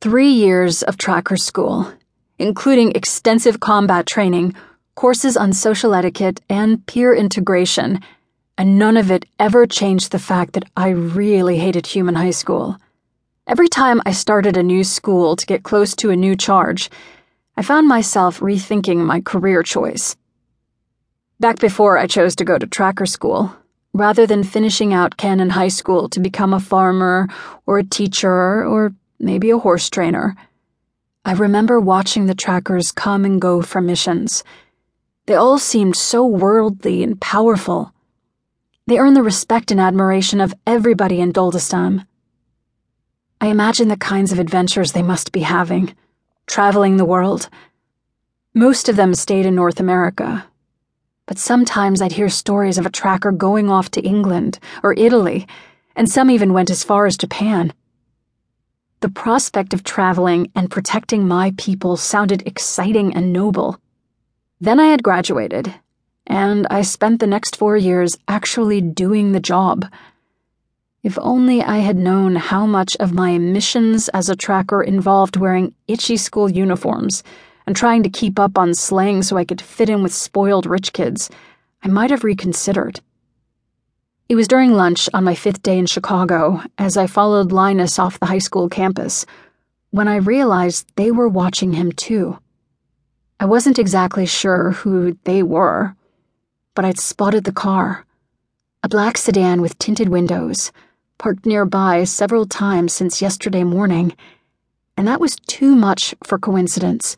Three years of tracker school, including extensive combat training, courses on social etiquette, and peer integration, and none of it ever changed the fact that I really hated human high school. Every time I started a new school to get close to a new charge, I found myself rethinking my career choice. Back before I chose to go to tracker school, rather than finishing out Kanin High School to become a farmer or a teacher or maybe a horse trainer. I remember watching the trackers come and go from missions. They all seemed so worldly and powerful. They earned the respect and admiration of everybody in Doldistam. I imagine the kinds of adventures they must be having, traveling the world. Most of them stayed in North America, but sometimes I'd hear stories of a tracker going off to England or Italy, and some even went as far as Japan. The prospect of traveling and protecting my people sounded exciting and noble. Then I had graduated, and I spent the next four years actually doing the job. If only I had known how much of my missions as a tracker involved wearing itchy school uniforms and trying to keep up on slang so I could fit in with spoiled rich kids, I might have reconsidered. It was during lunch on my fifth day in Chicago, as I followed Linus off the high school campus, when I realized they were watching him too. I wasn't exactly sure who they were, but I'd spotted the car. A black sedan with tinted windows, parked nearby several times since yesterday morning, and that was too much for coincidence.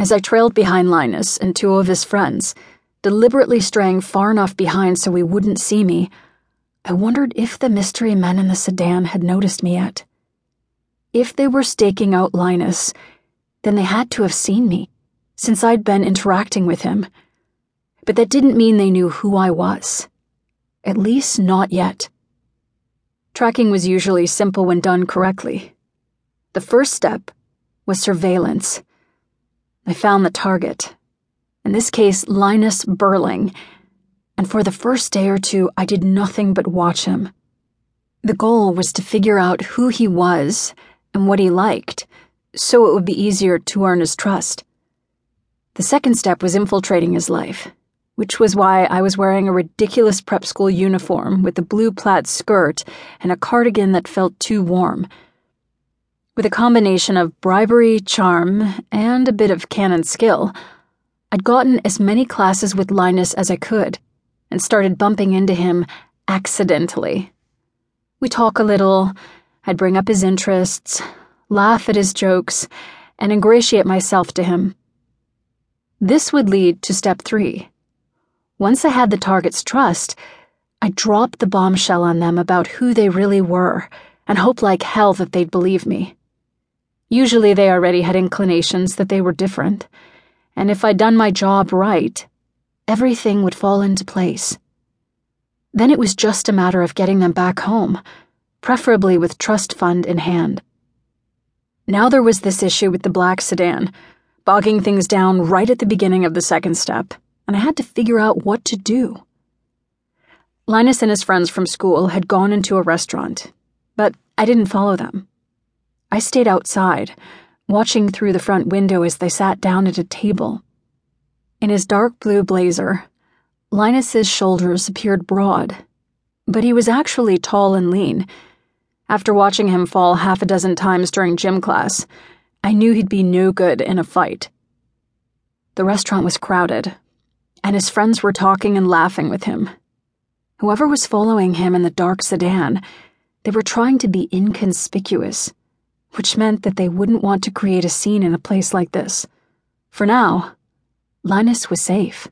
As I trailed behind Linus and two of his friends, deliberately straying far enough behind so he wouldn't see me, I wondered if the mystery men in the sedan had noticed me yet. If they were staking out Linus, then they had to have seen me, since I'd been interacting with him. But that didn't mean they knew who I was. At least not yet. Tracking was usually simple when done correctly. The first step was surveillance. I found the target in this case, Linus Burling, and for the first day or two, I did nothing but watch him. The goal was to figure out who he was and what he liked, so it would be easier to earn his trust. The second step was infiltrating his life, which was why I was wearing a ridiculous prep school uniform with a blue plaid skirt and a cardigan that felt too warm. With a combination of bribery, charm, and a bit of Kanin skill, I'd gotten as many classes with Linus as I could and started bumping into him accidentally. We talk a little, I'd bring up his interests, laugh at his jokes, and ingratiate myself to him. This would lead to step three. Once I had the target's trust, I'd drop the bombshell on them about who they really were and hope like hell that they'd believe me. Usually they already had inclinations that they were different and if I'd done my job right, everything would fall into place. Then it was just a matter of getting them back home, preferably with trust fund in hand. Now there was this issue with the black sedan, bogging things down right at the beginning of the second step, and I had to figure out what to do. Linus and his friends from school had gone into a restaurant, but I didn't follow them. I stayed outside watching through the front window as they sat down at a table. In his dark blue blazer, Linus's shoulders appeared broad, but he was actually tall and lean. After watching him fall half a dozen times during gym class, I knew he'd be no good in a fight. The restaurant was crowded, and his friends were talking and laughing with him. Whoever was following him in the dark sedan, they were trying to be inconspicuous which meant that they wouldn't want to create a scene in a place like this. For now, Linus was safe.